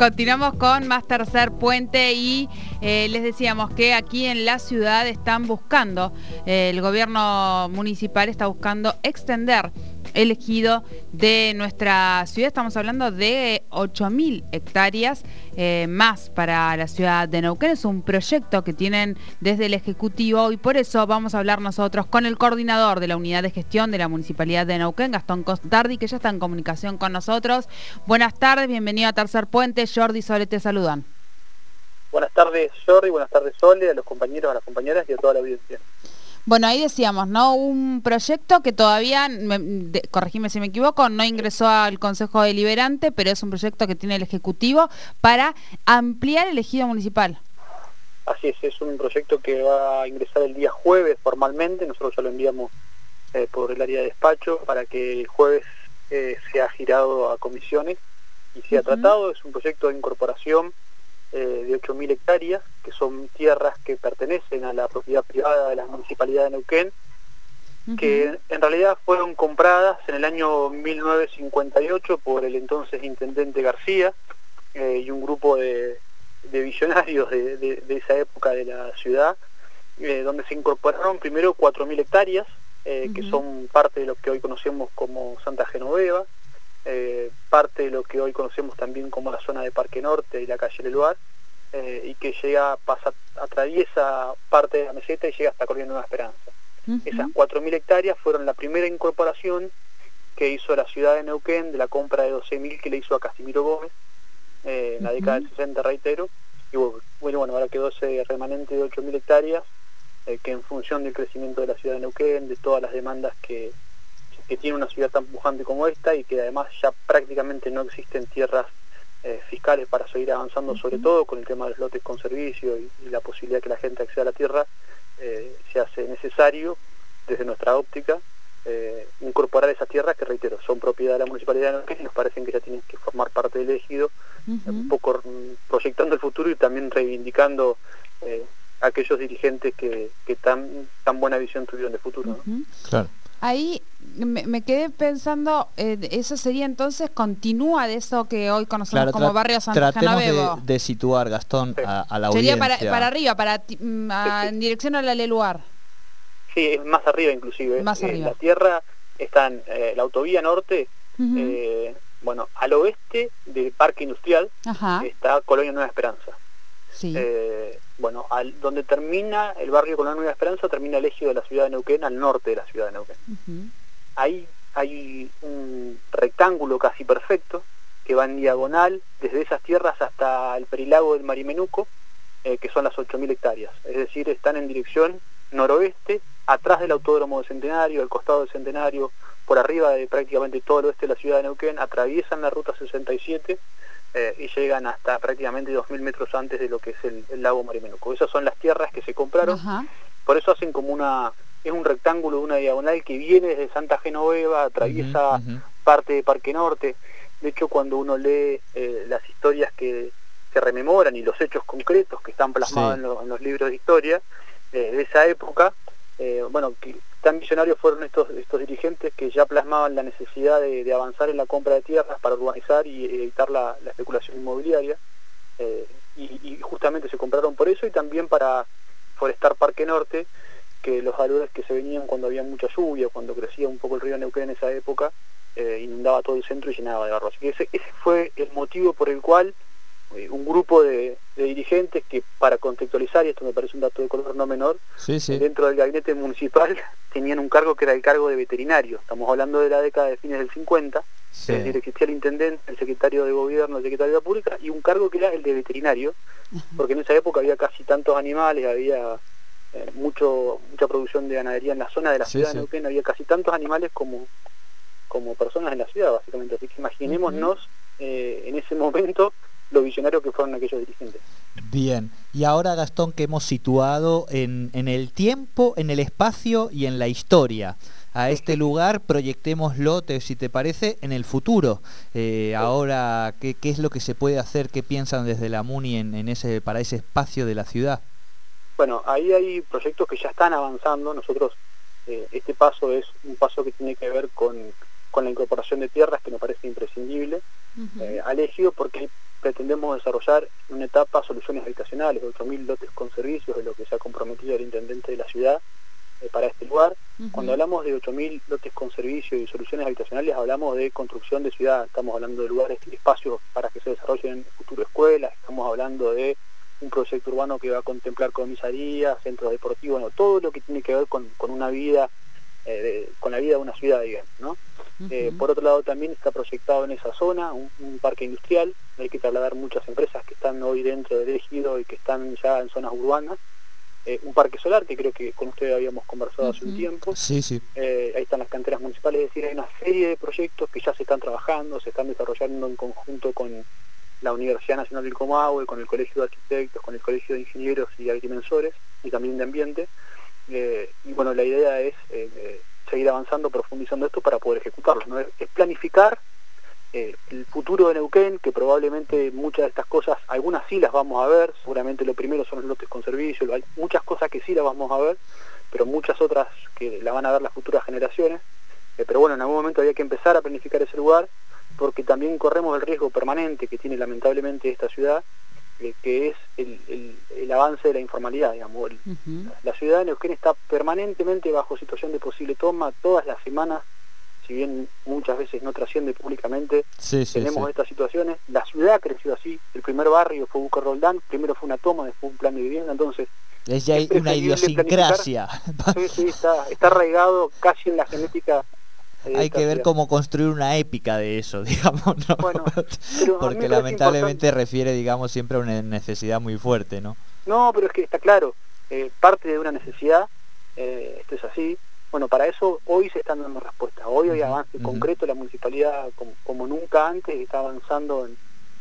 Continuamos con más tercer puente y eh, les decíamos que aquí en la ciudad están buscando, eh, el gobierno municipal está buscando extender elegido de nuestra ciudad. Estamos hablando de 8.000 hectáreas eh, más para la ciudad de Neuquén. Es un proyecto que tienen desde el Ejecutivo y por eso vamos a hablar nosotros con el coordinador de la unidad de gestión de la Municipalidad de Neuquén, Gastón Costardi, que ya está en comunicación con nosotros. Buenas tardes, bienvenido a Tercer Puente. Jordi Sole te saludan. Buenas tardes Jordi, buenas tardes Sole, a los compañeros, a las compañeras y a toda la audiencia. Bueno, ahí decíamos, ¿no? Un proyecto que todavía, corregime si me equivoco, no ingresó al Consejo Deliberante, pero es un proyecto que tiene el Ejecutivo para ampliar el ejido municipal. Así es, es un proyecto que va a ingresar el día jueves formalmente, nosotros ya lo enviamos eh, por el área de despacho para que el jueves eh, sea girado a comisiones y sea tratado, es un proyecto de incorporación eh, de 8.000 hectáreas, que son tierras que pertenecen a la propiedad privada de la Municipalidad de Neuquén, que en realidad fueron compradas en el año 1958 por el entonces Intendente García eh, y un grupo de, visionarios de, esa época de la ciudad, eh, donde se incorporaron primero 4.000 hectáreas, que son parte de lo que hoy conocemos como Santa Genoveva, eh, parte de lo que hoy conocemos también como la zona de Parque Norte y la calle Leluar, eh, y que llega, pasa, atraviesa parte de la meseta y llega hasta Corriendo Nueva Esperanza. Esas 4.000 hectáreas fueron la primera incorporación que hizo la ciudad de Neuquén de la compra de 12.000 que le hizo a Casimiro Gómez eh, en la década del 60, reitero, y bueno, bueno, ahora quedó ese remanente de 8.000 hectáreas que en función del crecimiento de la ciudad de Neuquén, de todas las demandas que, que tiene una ciudad tan pujante como esta y que además ya prácticamente no existen tierras eh, fiscales para seguir avanzando, sobre todo con el tema de los lotes con servicio y, la posibilidad de que la gente acceda a la tierra, eh, se hace necesario, desde nuestra óptica, eh, incorporar esas tierras que, reitero, son propiedad de la Municipalidad de y nos parecen que ya tienen que formar parte del ejido, un poco proyectando el futuro y también reivindicando aquellos dirigentes que, tan, tan buena visión tuvieron de futuro. Claro. Ahí me, quedé pensando, eh, eso sería entonces, continúa de eso que hoy conocemos como barrio Santa Tratemos de, situar, Gastón, a, la audiencia. Sería para, arriba, para mm, en dirección a la Leluar. Sí, más arriba inclusive. Más eh, la tierra está en eh, la autovía norte, bueno, al oeste del Parque Industrial está Colonia Nueva Esperanza. Sí bueno, al, donde termina el barrio con la Nueva Esperanza, termina el eje de la ciudad de Neuquén, al norte de la ciudad de Neuquén. Ahí hay un rectángulo casi perfecto que va en diagonal desde esas tierras hasta el perilago del Marimenuco, eh, que son las 8.000 hectáreas. Es decir, están en dirección noroeste, atrás del Autódromo de Centenario, al costado del Centenario, por arriba de prácticamente todo el oeste de la ciudad de Neuquén, atraviesan la ruta 67 eh, y llegan hasta prácticamente 2.000 metros antes de lo que es el, lago Marimenuco. Esas son las tierras que se compraron, por eso hacen como una, es un rectángulo de una diagonal que viene desde Santa Genoveva, atraviesa parte de Parque Norte. De hecho, cuando uno lee eh, las historias que se rememoran y los hechos concretos que están plasmados en, los libros de historia eh, de esa época, bueno, que tan visionarios fueron estos, estos dirigentes que ya plasmaban la necesidad de, avanzar en la compra de tierras para urbanizar y evitar la, especulación inmobiliaria. Eh, y, justamente se compraron por eso y también para forestar Parque Norte, que los valores que se venían cuando había mucha lluvia, cuando crecía un poco el río Neuquén en esa época, eh, inundaba todo el centro y llenaba de barro. Así que ese fue el motivo por el cual eh, un grupo de, dirigentes que para contextualizar, y esto me parece un dato de color no menor, dentro del gabinete municipal tenían un cargo que era el cargo de veterinario. Estamos hablando de la década de fines del 50, es decir, existía el intendente, el secretario de gobierno, el secretario de la pública, y un cargo que era el de veterinario, porque en esa época había casi tantos animales, había eh, mucho mucha producción de ganadería en la zona de la ciudad de Neuquén, había casi tantos animales como, como personas en la ciudad, básicamente. Así que imaginémonos eh, en ese momento lo visionario que fueron aquellos dirigentes. Bien, y ahora Gastón que hemos situado en, el tiempo, en el espacio y en la historia. A este lugar proyectémoslo, si te parece, en el futuro. Eh, ahora, ¿qué, es lo que se puede hacer? ¿Qué piensan desde la MUNI en, ese, para ese espacio de la ciudad? Bueno, ahí hay proyectos que ya están avanzando. Nosotros, eh, este paso es un paso que tiene que ver con, la incorporación de tierras, que nos parece imprescindible, uh al porque pretendemos desarrollar en una etapa soluciones habitacionales, 8.000 lotes con servicios, de lo que se ha comprometido el intendente de la ciudad eh, para este lugar. Cuando hablamos de 8.000 lotes con servicios y soluciones habitacionales, hablamos de construcción de ciudad, estamos hablando de lugares, espacios para que se desarrollen en el futuro escuelas, estamos hablando de un proyecto urbano que va a contemplar comisarías, centros deportivos, todo lo que tiene que ver con, una vida, eh, con la vida de una ciudad, digamos, ¿no? Eh, por otro lado, también está proyectado en esa zona un, parque industrial. Hay que trasladar muchas empresas que están hoy dentro del ejido y que están ya en zonas urbanas. Eh, un parque solar, que creo que con ustedes habíamos conversado hace un tiempo. Sí, sí. Eh, ahí están las canteras municipales, es decir, hay una serie de proyectos que ya se están trabajando, se están desarrollando en conjunto con la Universidad Nacional del Comahue, con el Colegio de Arquitectos, con el Colegio de Ingenieros y Agrimensores y también de Ambiente. y bueno, la idea es seguir avanzando, profundizando esto para poder ejecutarlo. ¿no? Es planificar eh, el futuro de Neuquén, que probablemente muchas de estas cosas, algunas sí las vamos a ver, seguramente lo primero son los lotes con servicio, hay muchas cosas que sí las vamos a ver, pero muchas otras que la van a ver las futuras generaciones. Eh, pero bueno, en algún momento había que empezar a planificar ese lugar, porque también corremos el riesgo permanente que tiene lamentablemente esta ciudad, eh, que es el, avance de la informalidad, digamos. La ciudad de Neuquén está permanentemente bajo situación de posible toma, todas las semanas, si bien muchas veces no trasciende públicamente, tenemos estas situaciones. La ciudad creció así, el primer barrio fue Buque Roldán, primero fue una toma, después un plan de vivienda, entonces... Es ya una idiosincrasia. Sí, sí, está, está arraigado casi en la genética hay que ver cómo construir una épica de eso, digamos, ¿no? Porque lamentablemente refiere, digamos, siempre a una necesidad muy fuerte, ¿no? No, pero es que está claro, eh, parte de una necesidad, eh, esto es así, bueno, para eso hoy se están dando respuestas, hoy hay avance concreto, la municipalidad como, nunca antes está avanzando en,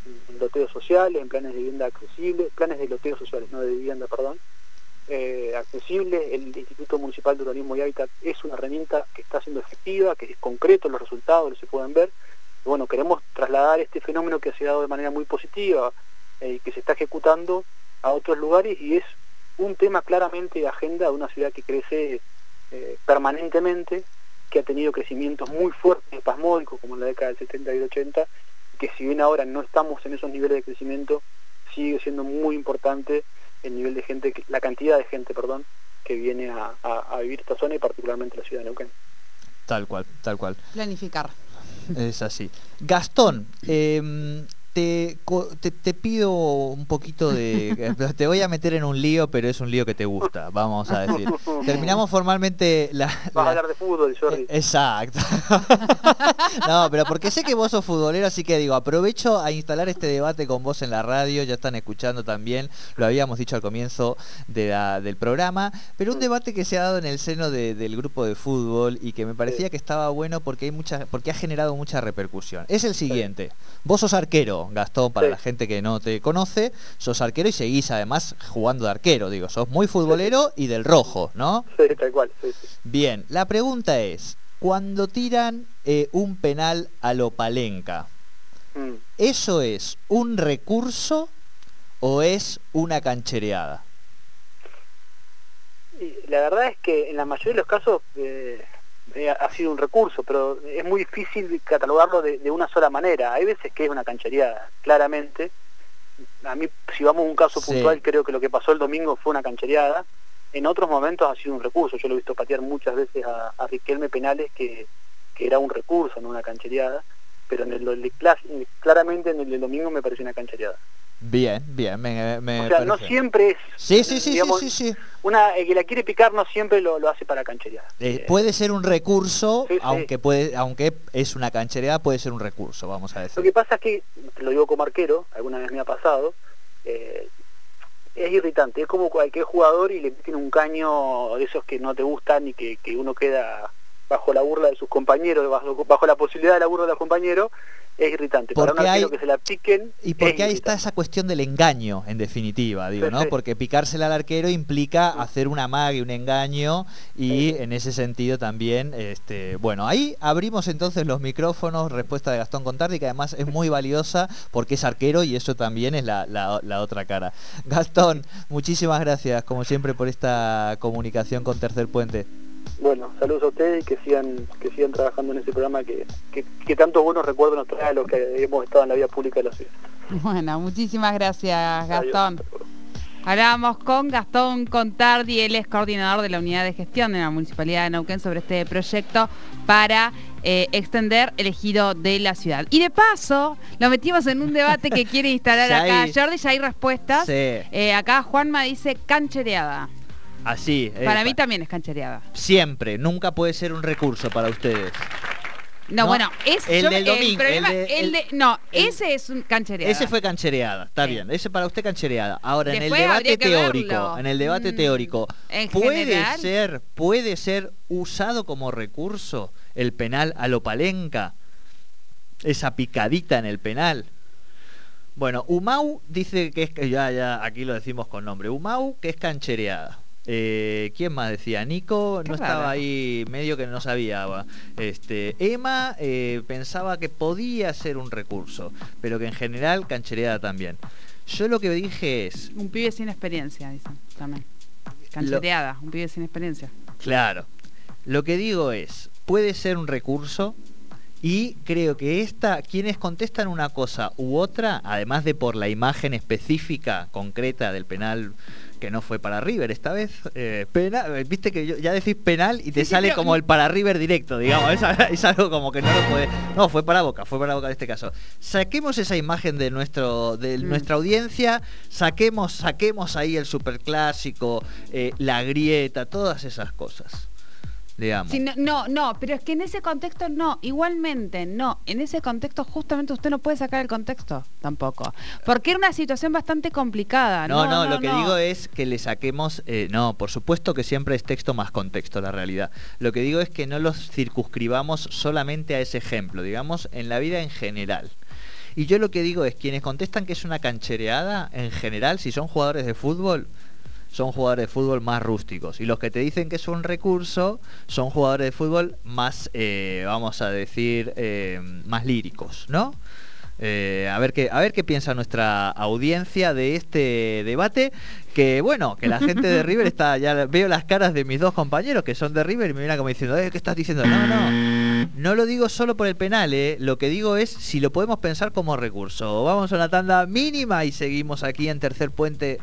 en loteos sociales, en planes de vivienda accesibles, planes de loteos sociales, no de vivienda, perdón, eh, accesible. El Instituto Municipal de Urbanismo y Hábitat es una herramienta que está siendo efectiva, que es concreto, los resultados se pueden ver. Bueno, queremos trasladar este fenómeno que se ha dado de manera muy positiva eh, y que se está ejecutando a otros lugares y es un tema claramente de agenda de una ciudad que crece eh, permanentemente, que ha tenido crecimientos muy fuertes, espasmódicos, como en la década del 70 y del 80, que si bien ahora no estamos en esos niveles de crecimiento, sigue siendo muy importante el nivel de gente, la cantidad de gente, perdón, que viene a, a vivir esta zona y particularmente la ciudad de Neuquén. Tal cual, tal cual. Planificar. Es así. Gastón, eh, te, te, pido un poquito de... Te voy a meter en un lío, pero es un lío que te gusta, vamos a decir. Terminamos formalmente la... Vas a hablar de fútbol, Jordi. Eh, exacto. no, pero porque sé que vos sos futbolero, así que digo, aprovecho a instalar este debate con vos en la radio, ya están escuchando también, lo habíamos dicho al comienzo de del programa, pero un debate que se ha dado en el seno del grupo de fútbol y que me parecía que estaba bueno porque, hay mucha, porque ha generado mucha repercusión. Es el siguiente, vos sos arquero, Gastón, para la gente que no te conoce, sos arquero y seguís además jugando de arquero, digo, sos muy futbolero y del rojo, ¿no? Sí, tal cual. Bien, la pregunta es, cuando tiran eh, un penal a lo palenca, mm. ¿eso es un recurso o es una canchereada? La verdad es que en la mayoría de los casos eh, eh, ha sido un recurso, pero es muy difícil catalogarlo de, una sola manera. Hay veces que es una canchereada, claramente. A mí, si vamos a un caso puntual, creo que lo que pasó el domingo fue una canchereada. En otros momentos ha sido un recurso. Yo lo he visto patear muchas veces a, Riquelme penales que, que, era un recurso, no una canchereada. Pero en el, claramente en el, el domingo me pareció una canchereada. Bien, bien, me, me O sea, no siempre es... Sí, sí, sí, sí, sí, Una, el que la quiere picar no siempre lo, hace para cancherear. Eh, puede ser un recurso, aunque puede aunque es una canchereada, puede ser un recurso, vamos a decir. Lo que pasa es que, lo digo como arquero, alguna vez me ha pasado, eh, es irritante, es como cualquier jugador y le tiene un caño de esos que no te gustan y que, que uno queda bajo la burla de sus compañeros, bajo, bajo la posibilidad de la burla de los compañeros, es irritante. Porque Para hay, que se la piquen. Y porque ahí está esa cuestión del engaño, en definitiva, digo, ¿no? Porque picársela al arquero implica hacer una magia, un engaño, y en ese sentido también, este, bueno, ahí abrimos entonces los micrófonos, respuesta de Gastón Contardi, que además es muy valiosa porque es arquero y eso también es la, la otra cara. Gastón, muchísimas gracias, como siempre, por esta comunicación con Tercer Puente. Bueno, saludos a ustedes y que sigan, que sigan trabajando en ese programa que, que, que tantos buenos recuerdos nos trae a los que hemos estado en la vida pública de la ciudad. Bueno, muchísimas gracias Gastón. Hablábamos con Gastón Contardi, él es coordinador de la unidad de gestión de la Municipalidad de Neuquén sobre este proyecto para eh, extender el ejido de la ciudad. Y de paso, lo metimos en un debate que quiere instalar acá Jordi, ya hay respuestas. Eh, acá Juanma dice canchereada. Así. Eh, para mí también es canchereada. Siempre, nunca puede ser un recurso para ustedes. No, bueno, es el del domingo. El, de, no, ese es un canchereada. Ese fue canchereada, está bien. Ese para usted canchereada. Ahora, en el debate teórico, en el debate mm, teórico, ¿puede ser, puede ser usado como recurso el penal a lo palenca? Esa picadita en el penal. Bueno, Umau dice que es ya ya aquí lo decimos con nombre. Umau que es canchereada. Eh, ¿Quién más decía? Nico no estaba ahí, medio que no sabía. Este, Emma eh, pensaba que podía ser un recurso, pero que en general canchereada también. Yo lo que dije es... Un pibe sin experiencia, dicen también. Canchereada, un pibe sin experiencia. Claro. Lo que digo es, puede ser un recurso y creo que esta, quienes contestan una cosa u otra, además de por la imagen específica, concreta del penal que no fue para River esta vez. Eh, eh Viste que ya decís penal y te sale como el para River directo, digamos. es, algo como que no lo puede. No, fue para Boca, fue para Boca en este caso. Saquemos esa imagen de nuestro de mm. nuestra audiencia, saquemos, saquemos ahí el superclásico, eh, la grieta, todas esas cosas no, no, pero es que en ese contexto no, igualmente no, en ese contexto justamente usted no puede sacar el contexto tampoco, porque era una situación bastante complicada. No, no, lo que digo es que le saquemos, eh, no, por supuesto que siempre es texto más contexto la realidad. Lo que digo es que no los circunscribamos solamente a ese ejemplo, digamos, en la vida en general. Y yo lo que digo es, quienes contestan que es una canchereada, en general, si son jugadores de fútbol, son jugadores de fútbol más rústicos. Y los que te dicen que es un recurso son jugadores de fútbol más, eh, vamos a decir, eh, más líricos, ¿no? Eh, a, ver qué, a ver qué piensa nuestra audiencia de este debate. Que bueno, que la gente de River está, ya veo las caras de mis dos compañeros que son de River y me vienen como diciendo, ¿qué estás diciendo? No, no, no lo digo solo por el penal, lo que digo es si lo podemos pensar como recurso. Vamos a una tanda mínima y seguimos aquí en Tercer Puente